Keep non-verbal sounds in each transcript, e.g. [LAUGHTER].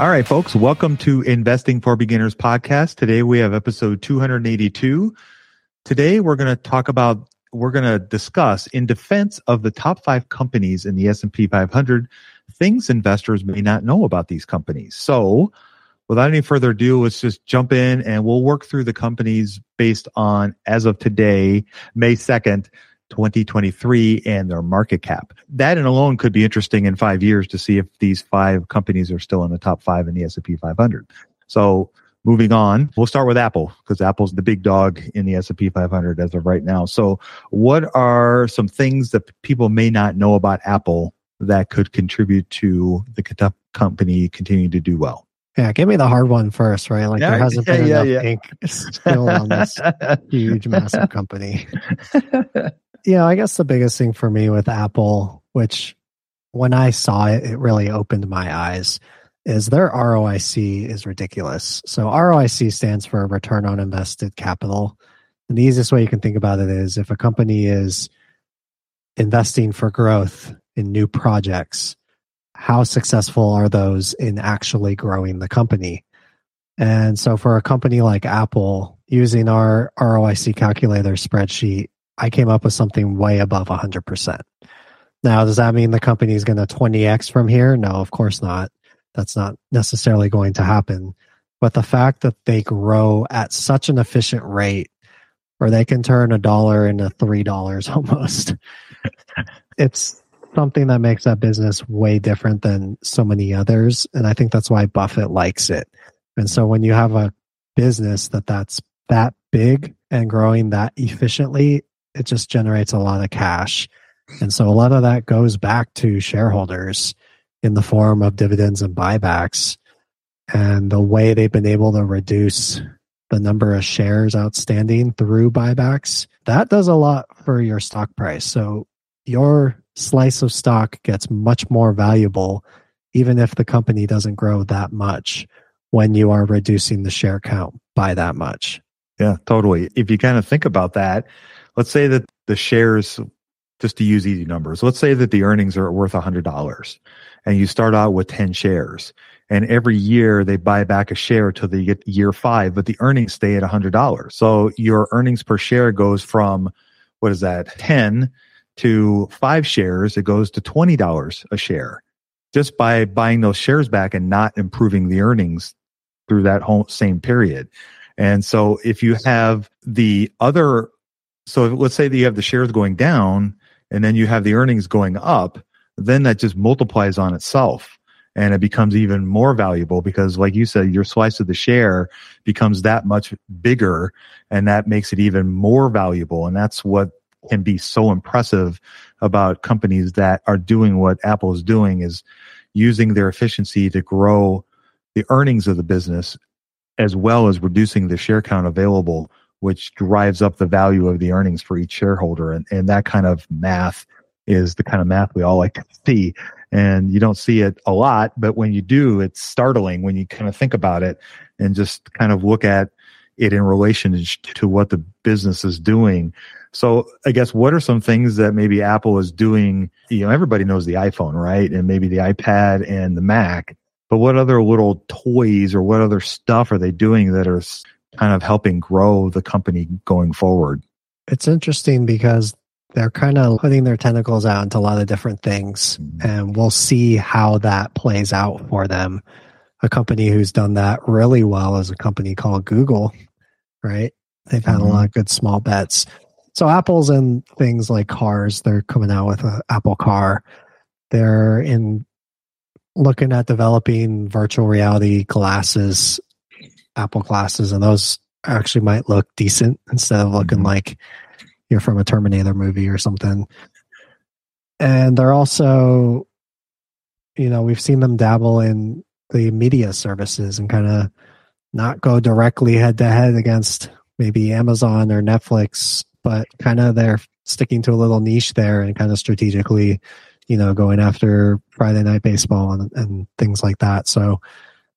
All right, folks, welcome to Investing for Beginners podcast. Today we have episode 282. Today we're going to talk about we're going to discuss in defense of the top 5 companies in the S&P 500 things investors may not know about these companies. So, without any further ado, let's just jump in and we'll work through the companies based on as of today, May 2nd, 2023 and their market cap. That and alone could be interesting in five years to see if these five companies are still in the top five in the S&P 500. So moving on, we'll start with Apple because Apple's the big dog in the S&P 500 as of right now. So what are some things that people may not know about Apple that could contribute to the company continuing to do well? Yeah, give me the hard one first, right? Like yeah, there hasn't yeah, been yeah, enough ink still on this [LAUGHS] huge, massive company. [LAUGHS] yeah, I guess the biggest thing for me with Apple, which when I saw it, it really opened my eyes, is their ROIC is ridiculous. So ROIC stands for return on invested capital. And the easiest way you can think about it is if a company is investing for growth in new projects, how successful are those in actually growing the company? And so for a company like Apple, using our ROIC calculator spreadsheet, I came up with something way above 100%. Now, does that mean the company is going to 20x from here? No, of course not. That's not necessarily going to happen. But the fact that they grow at such an efficient rate where they can turn a dollar into $3 [LAUGHS] almost, it's something that makes that business way different than so many others. And I think that's why Buffett likes it. And so when you have a business that that's that big and growing that efficiently, it just generates a lot of cash. And so a lot of that goes back to shareholders in the form of dividends and buybacks. And the way they've been able to reduce the number of shares outstanding through buybacks, that does a lot for your stock price. So your slice of stock gets much more valuable, even if the company doesn't grow that much when you are reducing the share count by that much. Yeah, totally. If you kind of think about that, let's say that the shares, just to use easy numbers, let's say that the earnings are worth $100 and you start out with 10 shares and every year they buy back a share till they get year five, but the earnings stay at $100. So your earnings per share goes from, what is that, 10 to five shares, it goes to $20 a share just by buying those shares back and not improving the earnings through that whole same period. And so if you have the other so let's say that you have the shares going down and then you have the earnings going up, then that just multiplies on itself. and it becomes even more valuable because like you said your slice of the share becomes that much bigger and that makes it even more valuable and that's what can be so impressive about companies that are doing what apple is doing is using their efficiency to grow the earnings of the business as well as reducing the share count available which drives up the value of the earnings for each shareholder. And, and that kind of math is the kind of math we all like to [LAUGHS] see. And you don't see it a lot but when you do it's startling when you kind of think about it and just kind of look at it in relation to what the business is doing. So i guess what are some things that maybe apple is doing? You know everybody knows the iphone right? And maybe the ipad and the mac but what other little toys or what other stuff are they doing that are kind of helping grow the company going forward. It's interesting because they're kind of putting their tentacles out into a lot of different things mm-hmm. and we'll see how that plays out for them. A company who's done that really well is a company called google right? They've had mm-hmm. a lot of good small bets. So apple's in things like cars. They're coming out with an apple car. They're in looking at developing virtual reality glasses apple glasses and those actually might look decent instead of looking mm-hmm. like you're from a Terminator movie or something. And they're also, you know, we've seen them dabble in the media services and kind of not go directly head to head against maybe Amazon or Netflix, but kind of they're sticking to a little niche there and kind of strategically, you know, going after Friday night baseball and, and things like that. So,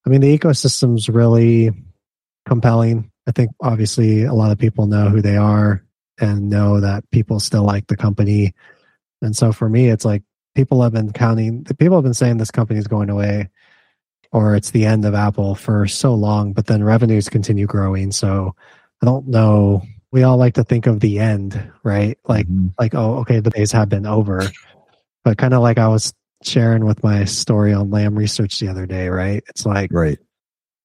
I mean, the ecosystem's really compelling. I think obviously a lot of people know who they are and know that people still like the company. And so for me, it's like people have been counting, people have been saying this company is going away or it's the end of Apple for so long, but then revenues continue growing. So I don't know. We all like to think of the end, right? Like, mm-hmm. like, oh, okay, the days have been over. But kind of like I was sharing with my story on Lam Research the other day, right? It's like, right.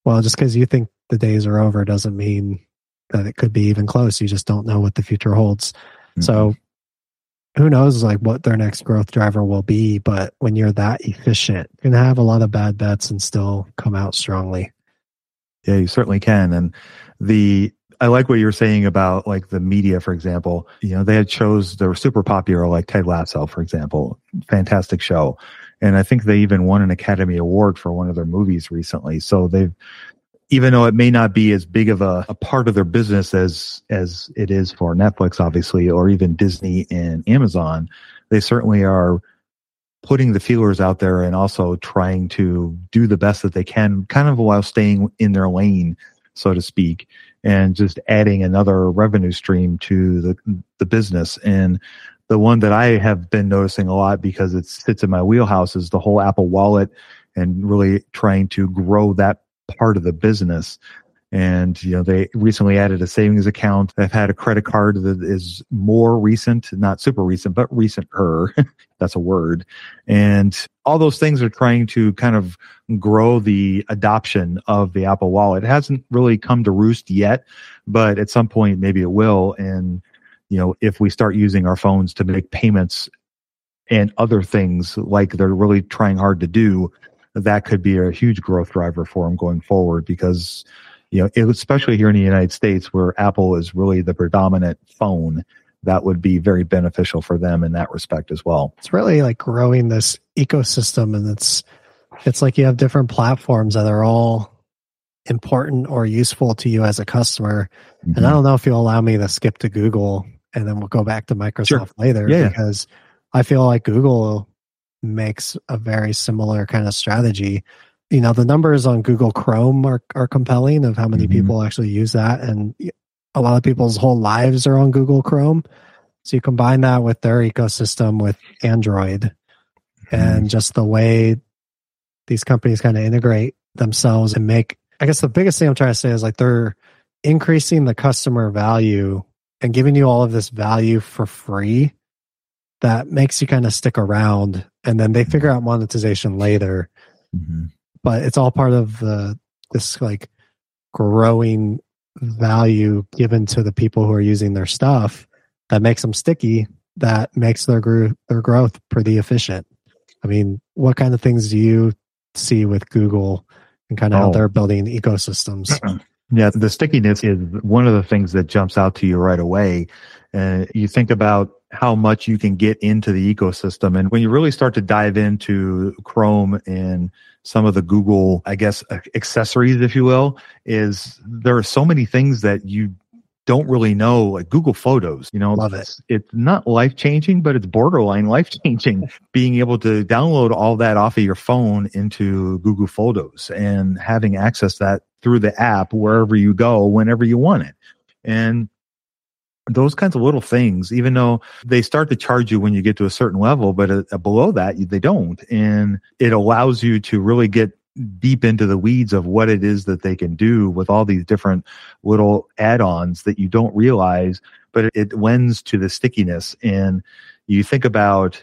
Well, just because you think the days are over doesn't mean that it could be even close. You just don't know what the future holds. Mm-hmm. So who knows like what their next growth driver will be, but when you're that efficient, you can have a lot of bad bets and still come out strongly. Yeah, you certainly can. And the I like what you're saying about like the media, for example. You know, they had shows that were super popular, like Ted Lasso, for example. Fantastic show. And I think they even won an Academy Award for one of their movies recently. So they've even though it may not be as big of a, a, part of their business as as it is for Netflix, obviously, or even Disney and Amazon, they certainly are putting the feelers out there and also trying to do the best that they can, kind of while staying in their lane, so to speak, and just adding another revenue stream to the the business. And the one that I have been noticing a lot because it sits in my wheelhouse is the whole Apple Wallet and really trying to grow that part of the business. And, you know, they recently added a savings account. They've had a credit card that is more recent, not super recent, but recent her. [LAUGHS] That's a word. And all those things are trying to kind of grow the adoption of the Apple wallet. It hasn't really come to roost yet, but at some point maybe it will. And, you know, if we start using our phones to make payments and other things like they're really trying hard to do, that could be a huge growth driver for them going forward because you know especially here in the united states where apple is really the predominant phone that would be very beneficial for them in that respect as well it's really like growing this ecosystem and it's it's like you have different platforms that are all important or useful to you as a customer mm-hmm. and i don't know if you'll allow me to skip to google and then we'll go back to microsoft sure. later yeah. because i feel like google makes a very similar kind of strategy. You know, the numbers on Google Chrome are, are compelling of how many mm-hmm. people actually use that. And a lot of people's whole lives are on Google Chrome. So you combine that with their ecosystem with Android mm-hmm. and just the way these companies kind of integrate themselves and make, I guess the biggest thing I'm trying to say is like they're increasing the customer value and giving you all of this value for free that makes you kind of stick around and then they figure out monetization later mm-hmm. But it's all part of the this like growing value given to the people who are using their stuff that makes them sticky that makes their gro- their growth pretty efficient i mean what kind of things do you see with Google and kind of oh. how they're building ecosystems. [CLEARS THROAT] Yeah, the stickiness is one of the things that jumps out to you right away. And uh, you think about how much you can get into the ecosystem. And when you really start to dive into Chrome and some of the Google, I guess, accessories, if you will, is there are so many things that you don't really know, like Google Photos, you know, love it. It's not life changing, but it's borderline [LAUGHS] life changing. Being able to download all that off of your phone into Google Photos and having access that through the app wherever you go, whenever you want it. And those kinds of little things, even though they start to charge you when you get to a certain level, but uh, below that, they don't. And it allows you to really get deep into the weeds of what it is that they can do with all these different little add-ons that you don't realize but it lends to the stickiness and you think about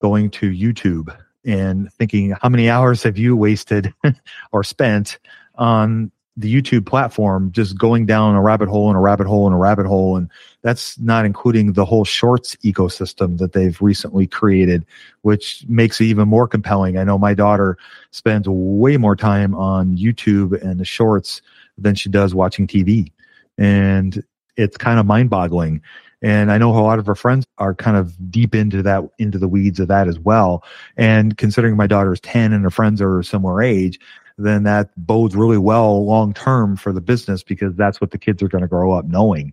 going to youtube and thinking how many hours have you wasted [LAUGHS] or spent on the YouTube platform just going down a rabbit hole and a rabbit hole and a rabbit hole. And that's not including the whole shorts ecosystem that they've recently created, which makes it even more compelling. I know my daughter spends way more time on YouTube and the shorts than she does watching TV. And it's kind of mind boggling. And I know a lot of her friends are kind of deep into that, into the weeds of that as well. And considering my daughter is 10 and her friends are similar age, then that bodes really well long term for the business because that's what the kids are going to grow up knowing.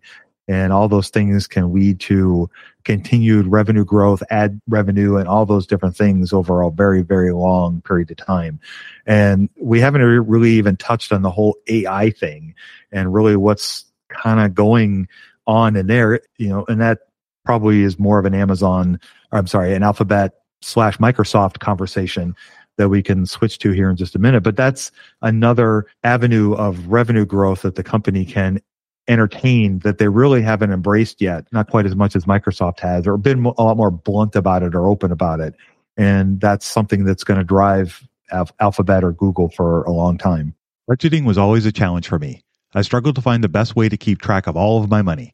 And all those things can lead to continued revenue growth, ad revenue, and all those different things over a very, very long period of time. And we haven't really even touched on the whole AI thing and really what's kind of going on in there, you know, and that probably is more of an Amazon, I'm sorry, an Alphabet slash Microsoft conversation that we can switch to here in just a minute. But that's another avenue of revenue growth that the company can entertain that they really haven't embraced yet, not quite as much as Microsoft has, or been a lot more blunt about it or open about it. And that's something that's going to drive Alphabet or Google for a long time. Budgeting was always a challenge for me. I struggled to find the best way to keep track of all of my money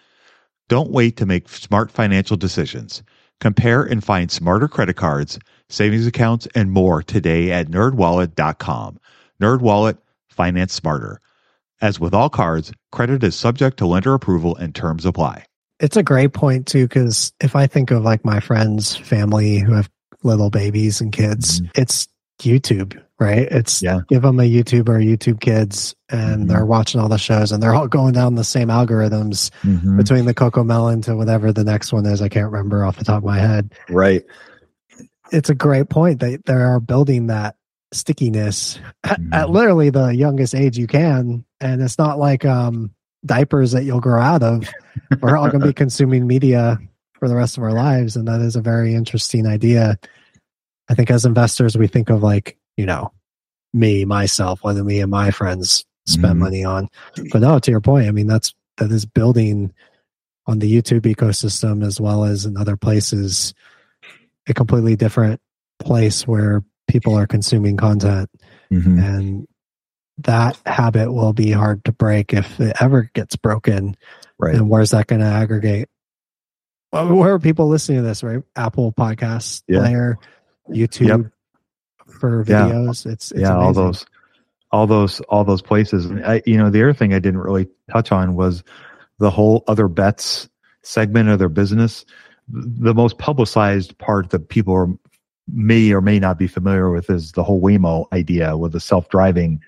Don't wait to make smart financial decisions. Compare and find smarter credit cards, savings accounts, and more today at nerdwallet.com. Nerdwallet, finance smarter. As with all cards, credit is subject to lender approval and terms apply. It's a great point too, because if I think of like my friends, family who have little babies and kids. Mm-hmm. It's YouTube, right? It's yeah. give them a YouTube or YouTube kids and mm-hmm. they're watching all the shows and they're all going down the same algorithms mm-hmm. between the CoComelon to whatever the next one is. I can't remember off the top of my head. Right. It's a great point. They they are building that stickiness at, at mm-hmm. literally the youngest age you can. And it's not like um diapers that you'll grow out of. We're all going to be [LAUGHS] consuming media for the rest of our lives. And that is a very interesting idea. I think as investors, we think of like, you know, me, myself, whether me and my friends spend mm money on. But no, to your point, I mean, that's, that is building on the YouTube ecosystem as well as in other places, a completely different place where people are consuming content. Mm-hmm. And that habit will be hard to break if it ever gets broken. Right. And where's that going to aggregate? well, where are people listening to this? Right, Apple Podcast yeah. Player, YouTube yep. For videos. Yeah. It's, it's yeah, amazing. all those, all those, all those places. And I, you know, the other thing I didn't really touch on was the whole other bets segment of their business. The most publicized part that people are, may or may not be familiar with is the whole Waymo idea with the self-driving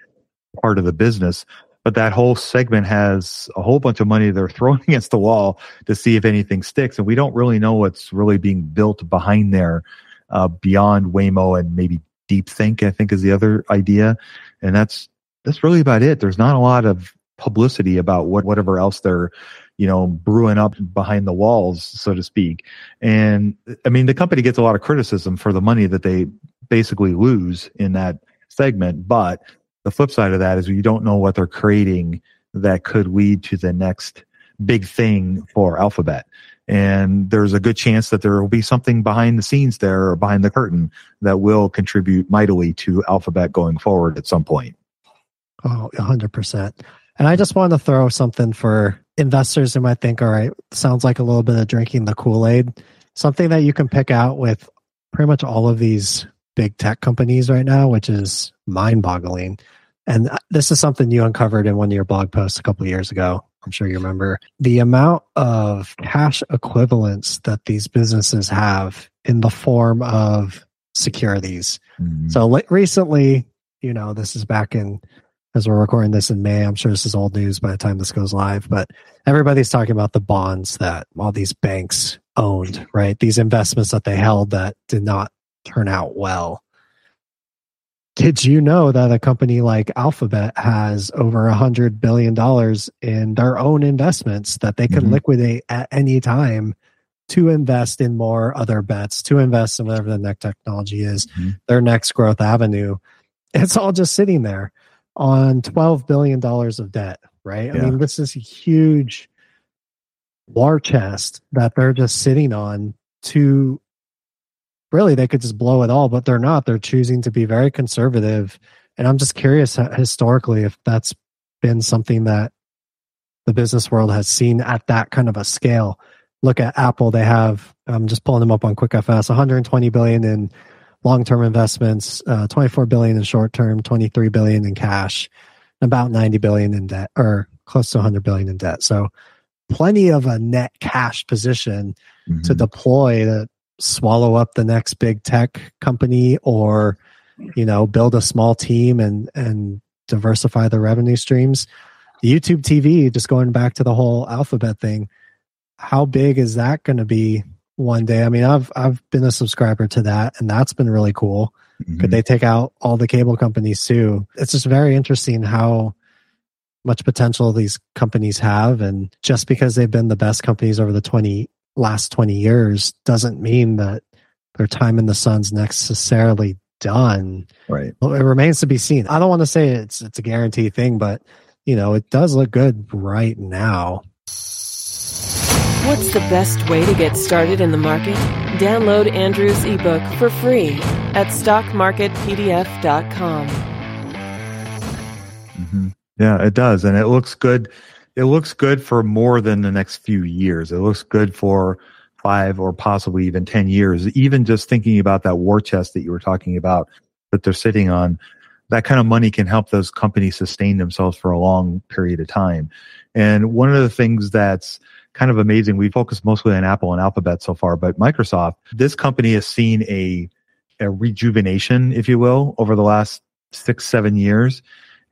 part of the business but that whole segment has a whole bunch of money they're [LAUGHS] throwing against the wall to see if anything sticks. And we don't really know what's really being built behind there uh, beyond Waymo and maybe Deep Think, I think is the other idea. And that's, that's really about it. There's not a lot of publicity about what, whatever else they're, you know, brewing up behind the walls, so to speak. And I mean, the company gets a lot of criticism for the money that they basically lose in that segment, but the flip side of that is you don't know what they're creating that could lead to the next big thing for Alphabet. And there's a good chance that there will be something behind the scenes there or behind the curtain that will contribute mightily to Alphabet going forward at some point. Oh, 100%. And I just want to throw something for investors who might think, all right, sounds like a little bit of drinking the Kool Aid. Something that you can pick out with pretty much all of these big tech companies right now, which is mind boggling. And uh, this is something you uncovered in one of your blog posts a couple of years ago. I'm sure you remember the amount of cash equivalents that these businesses have in the form of securities. Mm-hmm. So recently, you know, this is back in as we're recording this in May. I'm sure this is old news by the time this goes live, but everybody's talking about the bonds that all these banks owned, right? These investments that they held that did not turn out well. Did you know that a company like Alphabet has over a hundred billion dollars in their own investments that they can mm-hmm. liquidate at any time to invest in more other bets, to invest in whatever the next technology is, mm-hmm. their next growth avenue. It's all just sitting there on $12 billion of debt, right? Yeah. I mean, this is a huge war chest that they're just sitting on to really they could just blow it all, but they're not. They're choosing to be very conservative. And I'm just curious historically if that's been something that the business world has seen at that kind of a scale. Look at Apple; they have. I'm just pulling them up on QuickFS. 120 billion in long-term investments, uh, 24 billion in short-term, 23 billion in cash, about 90 billion in debt, or close to 100 billion in debt. So, plenty of a net cash position mm-hmm. to deploy to swallow up the next big tech company or you know build a small team and and diversify the revenue streams. Youtube tv just going back to the whole alphabet thing how big is that going to be one day? I mean i've i've been a subscriber to that and that's been really cool. Mm-hmm. could they take out all the cable companies too? It's just very interesting how much potential these companies have and just because they've been the best companies over the 20 last 20 years doesn't mean that their time in the sun's necessarily done. Right. Well, it remains to be seen. I don't want to say it's it's a guarantee thing, but you know, it does look good right now. What's the best way to get started in the market? Download Andrew's ebook for free at stockmarketpdf.com. Mm-hmm. Yeah, it does. And it looks good it looks good for more than the next few years. It looks good for five or possibly even 10 years. Even just thinking about that war chest that you were talking about that they're sitting on, that kind of money can help those companies sustain themselves for a long period of time. And one of the things that's kind of amazing, we focus mostly on Apple and Alphabet so far, but Microsoft, this company has seen a a rejuvenation, if you will, over the last six, seven years.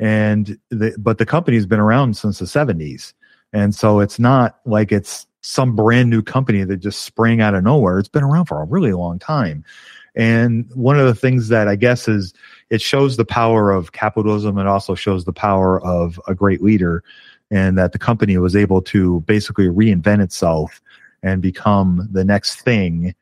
And the, but the company's been around since the 70s. And so it's not like it's some brand new company that just sprang out of nowhere. It's been around for a really long time. And one of the things that I guess is it shows the power of capitalism. It also shows the power of a great leader and that the company was able to basically reinvent itself and become the next thing,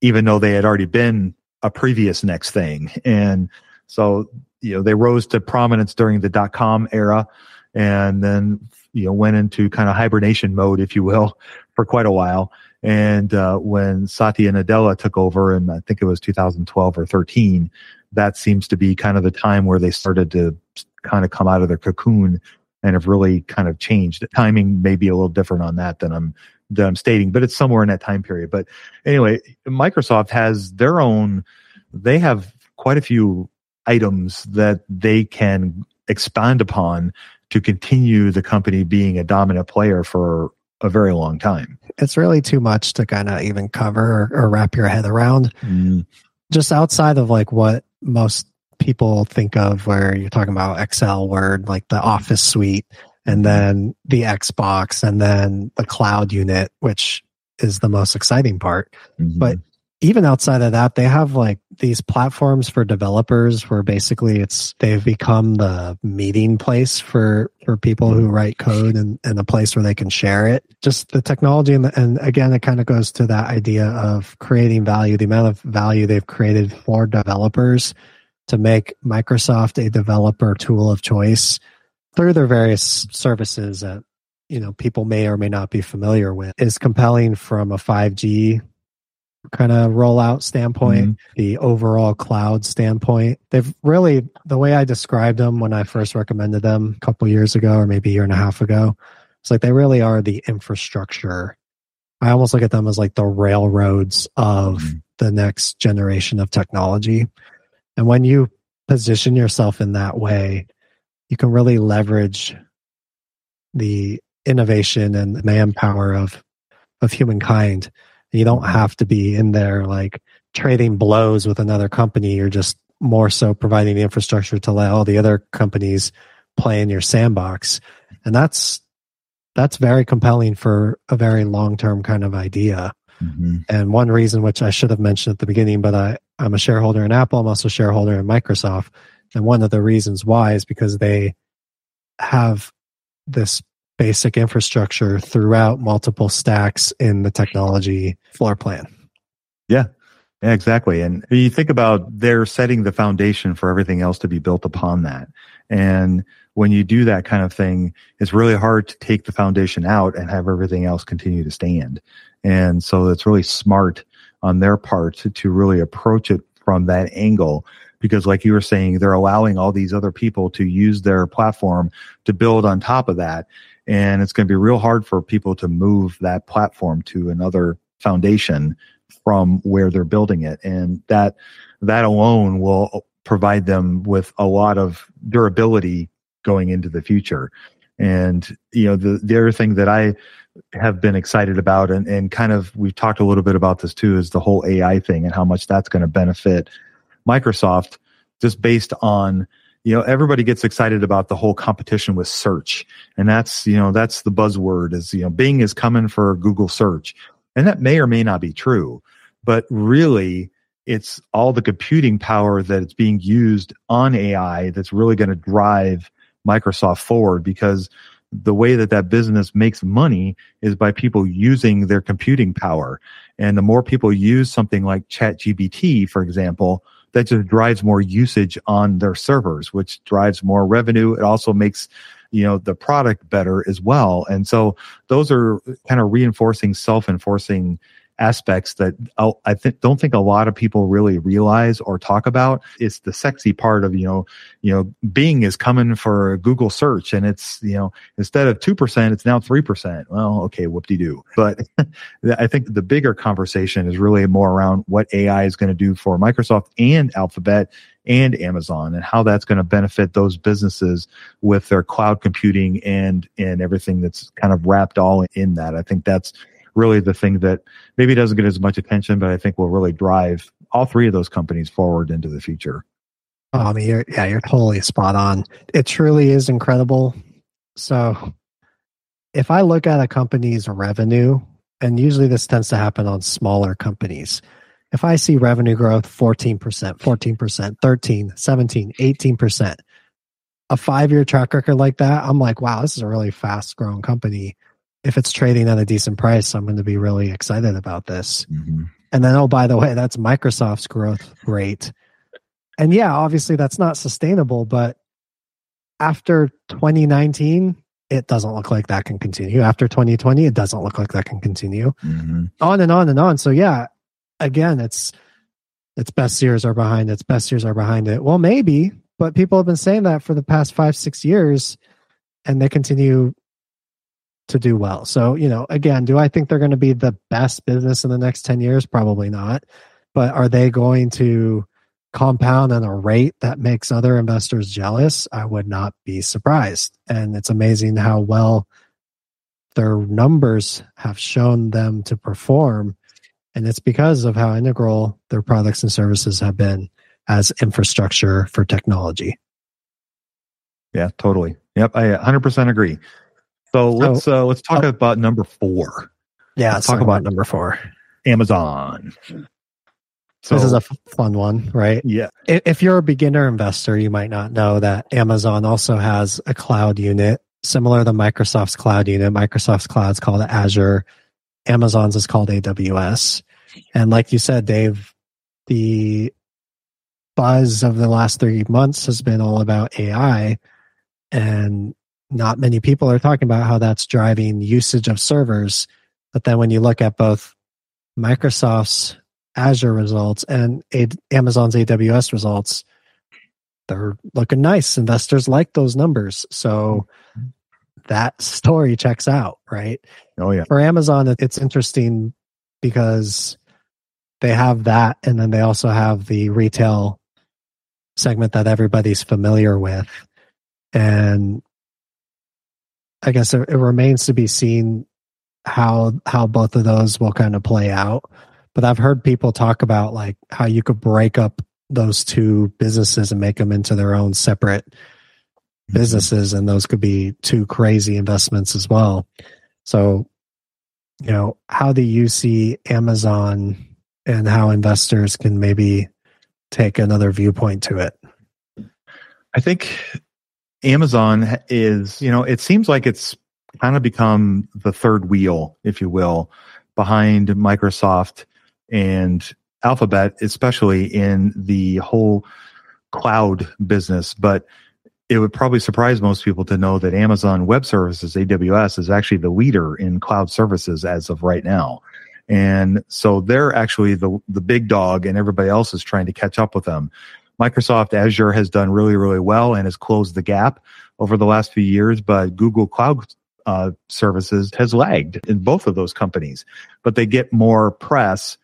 even though they had already been a previous next thing. And so, you know, they rose to prominence during the dot com era and then, you know, went into kind of hibernation mode, if you will, [LAUGHS] for quite a while. And uh, when Satya Nadella took over, and I think it was 2012 or 13, that seems to be kind of the time where they started to kind of come out of their cocoon and have really kind of changed. The timing may be a little different on that than I'm that I'm stating, but it's somewhere in that time period. But anyway, Microsoft has their own. They have quite a few items that they can expand upon to continue the company being a dominant player for a very long time. It's really too much to kind of even cover or, or wrap your head around. Mm. Just outside of like what most people think of where you're talking about Excel, Word, like the Office suite, and then the Xbox, and then the cloud unit, which is the most exciting part. Mm-hmm. But even outside of that, they have like these platforms for developers where basically it's they've become the meeting place for for people who write code and, and a place where they can share it. Just the technology and the, and again, it kind of goes to that idea of creating value, the amount of value they've created for developers to make Microsoft a developer tool of choice through their various services that you know people may or may not be familiar with is compelling from a 5G kind of rollout standpoint, mm-hmm. the overall cloud standpoint. They've really, the way I described them when I first recommended them a couple years ago or maybe a year and a half ago, it's like they really are the infrastructure. I almost look at them as like the railroads of mm-hmm. the next generation of technology. And when you position yourself in that way, you can really leverage the innovation and the manpower of of humankind you don't have to be in there like trading blows with another company. You're just more so providing the infrastructure to let all the other companies play in your sandbox. And that's that's very compelling for a very long term kind of idea. Mm-hmm. And one reason which I should have mentioned at the beginning, but I, I'm a shareholder in Apple, I'm also a shareholder in Microsoft. And one of the reasons why is because they have this basic infrastructure throughout multiple stacks in the technology floor plan. Yeah. Exactly. And you think about they're setting the foundation for everything else to be built upon that. And when you do that kind of thing, it's really hard to take the foundation out and have everything else continue to stand. And so it's really smart on their part to, to really approach it from that angle because like you were saying they're allowing all these other people to use their platform to build on top of that and it's going to be real hard for people to move that platform to another foundation from where they're building it. And that that alone will provide them with a lot of durability going into the future. And you know the the other thing that i have been excited about and, and kind of we've talked a little bit about this too is the whole ai thing and how much that's going to benefit microsoft just based on you know everybody gets excited about the whole competition with search. And that's you know that's the buzzword is you know bing is coming for google search. And that may or may not be true but really it's all the computing power that it's being used on ai that's really going to drive microsoft forward because the way that that business makes money is by people using their computing power. And the more people use something like chat gpt for example that just drives more usage on their servers, which drives more revenue. It also makes you know the product better as well and so those are kind of reinforcing self-enforcing aspects that I th- don't think a lot of people really realize or talk about. It's the sexy part of, you know, you know, Bing is coming for Google search and it's, you know, instead of 2%, it's now 3%. Well, okay, whoop-de-doo. But [LAUGHS] I think the bigger conversation is really more around what AI is going to do for Microsoft and Alphabet and Amazon and how that's going to benefit those businesses with their cloud computing and and everything that's kind of wrapped all in that. I think that's really the thing that maybe doesn't get as much attention, but I think will really drive all three of those companies forward into the future. Oh, I mean, you're, yeah, you're totally spot on. It truly is incredible. So, if I look at a company's revenue, and usually this tends to happen on smaller companies, if I see revenue growth 14%, 14%, 13, 17, 18%, a five year track record like that, I'm like, wow, this is a really fast growing company. If it's trading at a decent price, I'm going to be really excited about this. Mm-hmm. And then, oh, by the way, that's Microsoft's growth rate and yeah, obviously that's not sustainable, but after 2019, it doesn't look like that can continue. After 2020, it doesn't look like that can continue. Mm-hmm. On and on and on. So yeah, again, it's its best years are behind its best years are behind it. Well, maybe, but people have been saying that for the past five, six years, and they continue to do well. So, you know, again, do I think they're going to be the best business in the next 10 years? Probably not. But are they going to compound at a rate that makes other investors jealous, I would not be surprised. And it's amazing how well their numbers have shown them to perform. And it's because of how integral their products and services have been as infrastructure for technology. Yeah, totally. Yep, I 100% agree. So let's uh, let's talk oh, about number 4. Yeah, let's, talk about number 4. Amazon. So, this is a fun one, right? Yeah. If you're a beginner investor, you might not know that Amazon also has a cloud unit similar to Microsoft's cloud unit. Microsoft's cloud is called Azure. Amazon's is called AWS. And like you said, Dave, the buzz of the last three months has been all about AI. And not many people are talking about how that's driving usage of servers. But then when you look at both Microsoft's Azure results and Amazon's AWS results, they're looking nice. Investors like those numbers. So that story checks out, right? Oh, yeah. For Amazon, it's interesting because they have that. And then they also have the retail segment that everybody's familiar with. And I guess it, it remains to be seen how how both of those will kind of play out but I've heard people talk about like how you could break up those two businesses and make them into their own separate mm-hmm. businesses and those could be two crazy investments as well. So, you know, how do you see Amazon and how investors can maybe take another viewpoint to it? I think Amazon is, you know, it seems like it's kind of become the third wheel, if you will, behind Microsoft and Alphabet, especially in the whole cloud business. But it would probably surprise most people to know that Amazon Web Services, AWS, is actually the leader in cloud services as of right now. And so they're actually the, the big dog, and everybody else is trying to catch up with them. Microsoft Azure has done really, really well and has closed the gap over the last few years, but Google Cloud uh, Services has lagged in both of those companies. But they get more press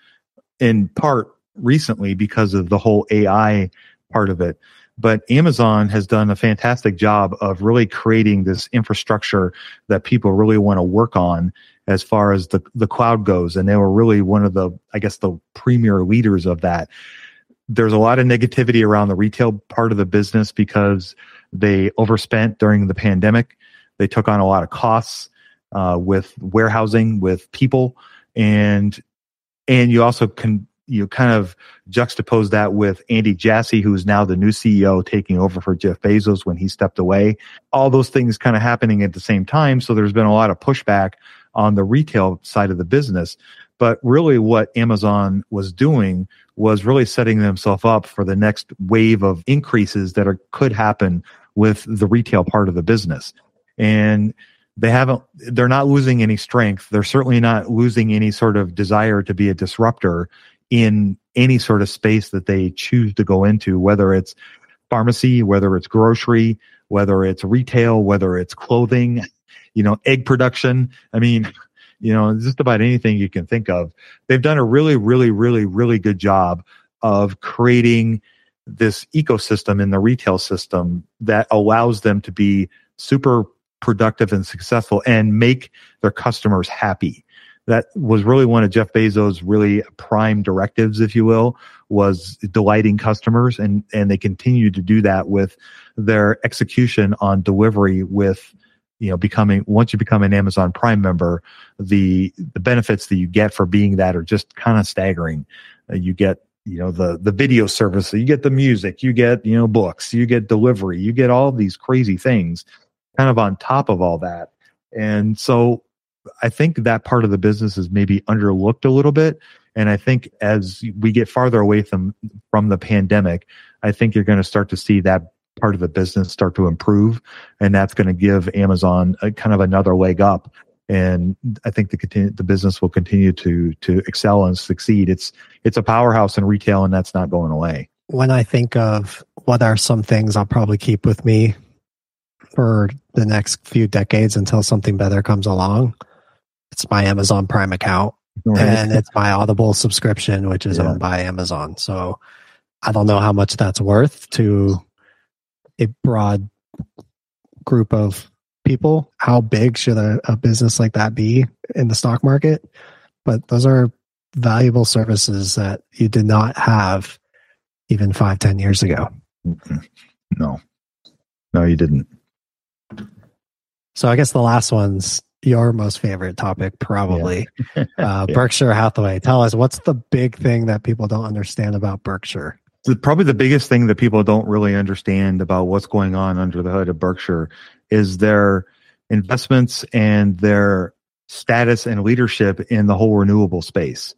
in part recently because of the whole AI part of it. But Amazon has done a fantastic job of really creating this infrastructure that people really want to work on as far as the, the cloud goes. And they were really one of the, I guess, the premier leaders of that. There's a lot of negativity around the retail part of the business because they overspent during the pandemic. They took on a lot of costs uh, with warehousing, with people, and and you also can you kind of juxtapose that with Andy Jassy, who's now the new CEO taking over for Jeff Bezos when he stepped away. All those things kind of happening at the same time. So there's been a lot of pushback on the retail side of the business. But really, what Amazon was doing was really setting themselves up for the next wave of increases that are, could happen with the retail part of the business. And they haven't they're not losing any strength they're certainly not losing any sort of desire to be a disruptor in any sort of space that they choose to go into whether it's pharmacy whether it's grocery whether it's retail whether it's clothing you know egg production i mean you know just about anything you can think of they've done a really really really really good job of creating this ecosystem in the retail system that allows them to be super productive and successful and make their customers happy. that was really one of Jeff Bezos' really prime directives, if you will, was delighting customers, and and they continue to do that with their execution on delivery with you know becoming once you become an Amazon Prime member, the the benefits that you get for being that are just kind of staggering. Uh, you get you know the the video service, you get the music, you get you know books, you get delivery, you get all these crazy things, kind of on top of all that. And so I think that part of the business is maybe underlooked a little bit. And I think as we get farther away from from the pandemic, I think you're going to start to see that part of the business start to improve, and that's going to give Amazon a kind of another leg up. And I think the continue, the business will continue to to excel and succeed. It's it's a powerhouse in retail, and that's not going away. When I think of what are some things I'll probably keep with me for the next few decades until something better comes along, it's my Amazon Prime account right. and it's my Audible subscription, which is yeah. owned by Amazon. So I don't know how much that's worth to a broad group of people. How big should a, a business like that be in the stock market? But those are valuable services that you did not have even five, ten years ago. No, no, you didn't. So I guess the last one's your most favorite topic, probably. Yeah. [LAUGHS] uh, Berkshire Hathaway. Tell us what's the big thing that people don't understand about Berkshire? The, probably the biggest thing that people don't really understand about what's going on under the hood of Berkshire is their investments and their status and leadership in the whole renewable space.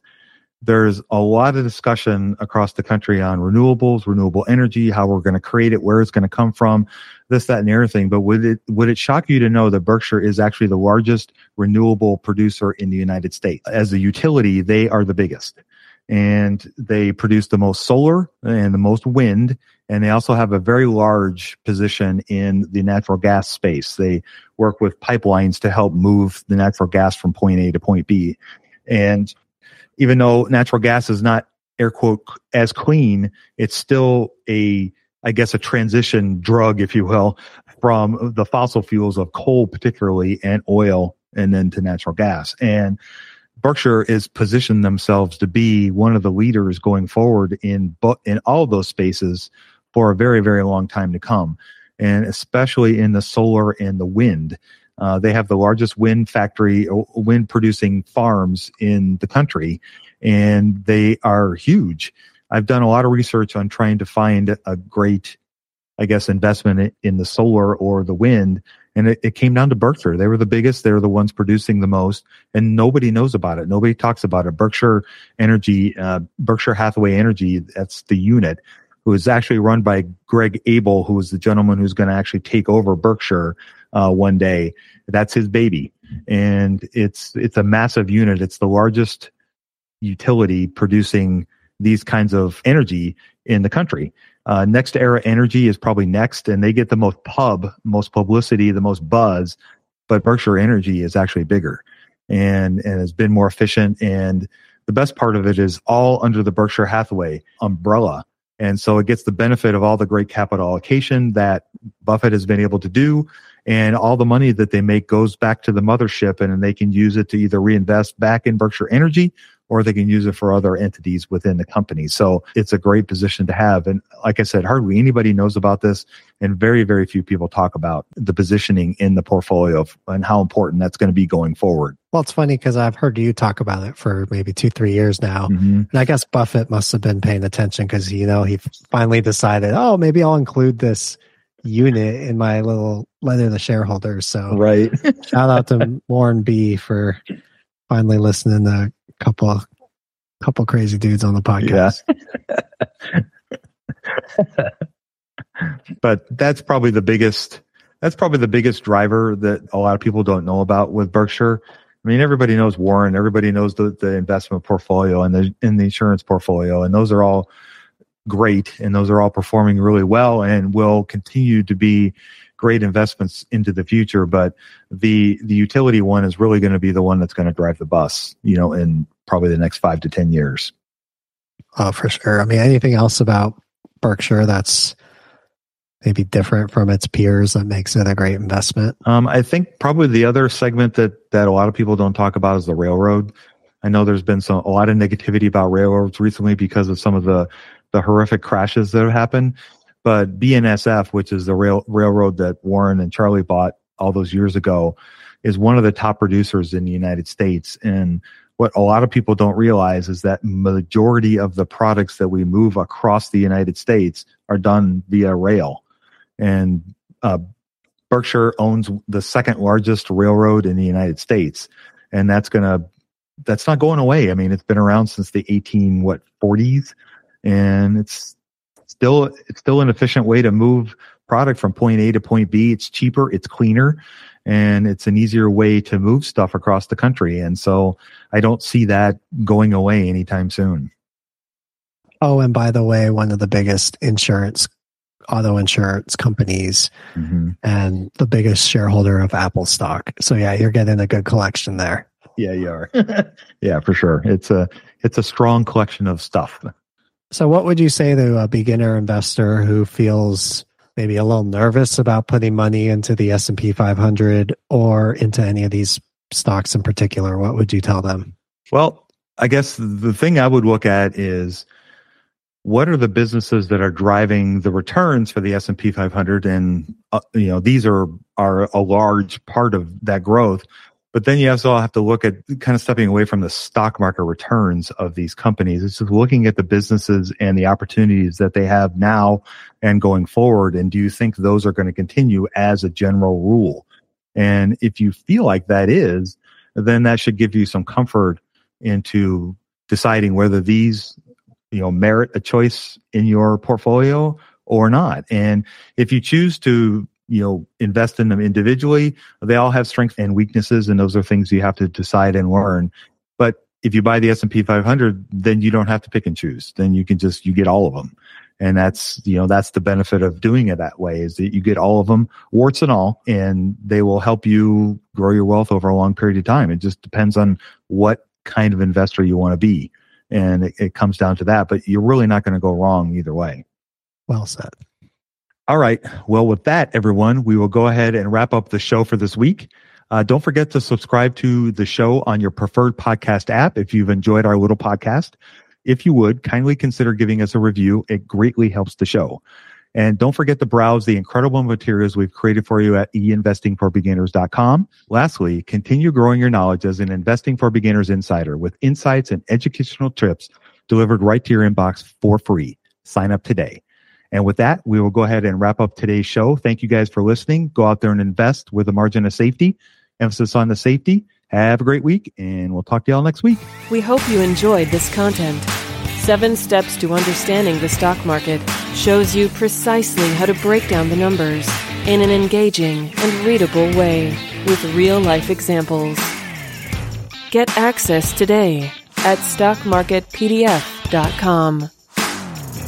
There's a lot of discussion across the country on renewables, renewable energy, how we're going to create it, where it's going to come from this, that, and everything. But would it would it shock you to know that Berkshire is actually the largest renewable producer in the United States? As a utility, they are the biggest. And they produce the most solar and the most wind. And they also have a very large position in the natural gas space. They work with pipelines to help move the natural gas from point A to point B. And even though natural gas is not air quote as clean, it's still a I guess, a transition drug, if you will, from the fossil fuels of coal, particularly, and oil, and then to natural gas. And Berkshire is positioned themselves to be one of the leaders going forward in in all those spaces for a very, very long time to come, and especially in the solar and the wind. Uh, they have the largest wind factory, wind producing farms in the country, and they are huge. I've done a lot of research on trying to find a great, I guess, investment in the solar or the wind. And it, it came down to Berkshire. They were the biggest. They were the ones producing the most, and nobody knows about it. Nobody talks about it. Berkshire Energy, uh, Berkshire Hathaway Energy, that's the unit, who is actually run by Greg Abel, who is the gentleman who's going to actually take over Berkshire uh, one day. That's his baby, and it's it's a massive unit. It's the largest utility producing these kinds of energy in the country. Uh, NextEra Energy is probably next, and they get the most pub, most publicity, the most buzz. But Berkshire Energy is actually bigger, and and has been more efficient. And the best part of it is all under the Berkshire Hathaway umbrella, and so it gets the benefit of all the great capital allocation that Buffett has been able to do, and all the money that they make goes back to the mothership, and, and they can use it to either reinvest back in Berkshire Energy or they can use it for other entities within the company. So it's a great position to have. And like I said, hardly anybody knows about this and very, very few people talk about the positioning in the portfolio and how important that's going to be going forward. Well, it's funny because I've heard you talk about it for maybe two, three years now. Mm-hmm. And I guess Buffett must have been paying attention because, you know, he finally decided, oh, maybe I'll include this unit in my little letter to shareholders. So, right. shout out to Warren B for finally listening to a couple couple crazy dudes on the podcast. Yeah. [LAUGHS] but that's probably the biggest that's probably the biggest driver that a lot of people don't know about with Berkshire. I mean, everybody knows Warren, everybody knows the, the investment portfolio and the in the insurance portfolio, and those are all great and those are all performing really well and will continue to be great investments into the future. But the the utility one is really going to be the one that's going to drive the bus, you know, in probably the next five to ten years. Oh, for sure. I mean, anything else about Berkshire that's maybe different from its peers that makes it a great investment? Um, I think probably the other segment that that a lot of people don't talk about is the railroad. I know there's been some a lot of negativity about railroads recently because of some of the the horrific crashes that have happened. But BNSF, which is the rail railroad that Warren and Charlie bought all those years ago, is one of the top producers in the United States. And what a lot of people don't realize is that majority of the products that we move across the United States are done via rail. And uh, Berkshire owns the second largest railroad in the United States, and that's gonna that's not going away. I mean, it's been around since the eighteen what forties, and it's still it's still an efficient way to move product from point A to point B. It's cheaper, it's cleaner, and it's an easier way to move stuff across the country. And so I don't see that going away anytime soon. Oh, and by the way, one of the biggest insurance auto insurance companies mm-hmm. and the biggest shareholder of Apple stock. So yeah, you're getting a good collection there. Yeah, you are. [LAUGHS] yeah, for sure. It's a it's a strong collection of stuff. So what would you say to a beginner investor who feels maybe a little nervous about putting money into the S&P 500 or into any of these stocks in particular, what would you tell them? Well, I guess the thing I would look at is what are the businesses that are driving the returns for the S&P 500 and uh, you know these are are a large part of that growth but then you also have to look at kind of stepping away from the stock market returns of these companies. It's just looking at the businesses and the opportunities that they have now and going forward. And do you think those are going to continue as a general rule? And if you feel like that is, then that should give you some comfort into deciding whether these, you know, merit a choice in your portfolio or not. And if you choose to you know invest in them individually. They all have strengths and weaknesses and those are things you have to decide and learn. But if you buy the s&p 500 then you don't have to pick and choose. Then you can just you get all of them. And that's you know that's the benefit of doing it that way is that you get all of them warts and all and they will help you grow your wealth over a long period of time. It just depends on what kind of investor you want to be and it, it comes down to that. But you're really not going to go wrong either way. Well said all right. Well, with that, everyone, we will go ahead and wrap up the show for this week. Uh, don't forget to subscribe to the show on your preferred podcast app if you've enjoyed our little podcast. If you would, kindly consider giving us a review. It greatly helps the show. And don't forget to browse the incredible materials we've created for you at einvestingforbeginners.com. Lastly, continue growing your knowledge as an Investing for Beginners insider with insights and educational tips delivered right to your inbox for free. Sign up today. And with that, we will go ahead and wrap up today's show. Thank you guys for listening. Go out there and invest with a margin of safety. Emphasis on the safety. Have a great week, and we'll talk to y'all next week. We hope you enjoyed this content. Seven Steps to Understanding the Stock Market shows you precisely how to break down the numbers in an engaging and readable way with real life examples. Get access today at stockmarketpdf.com.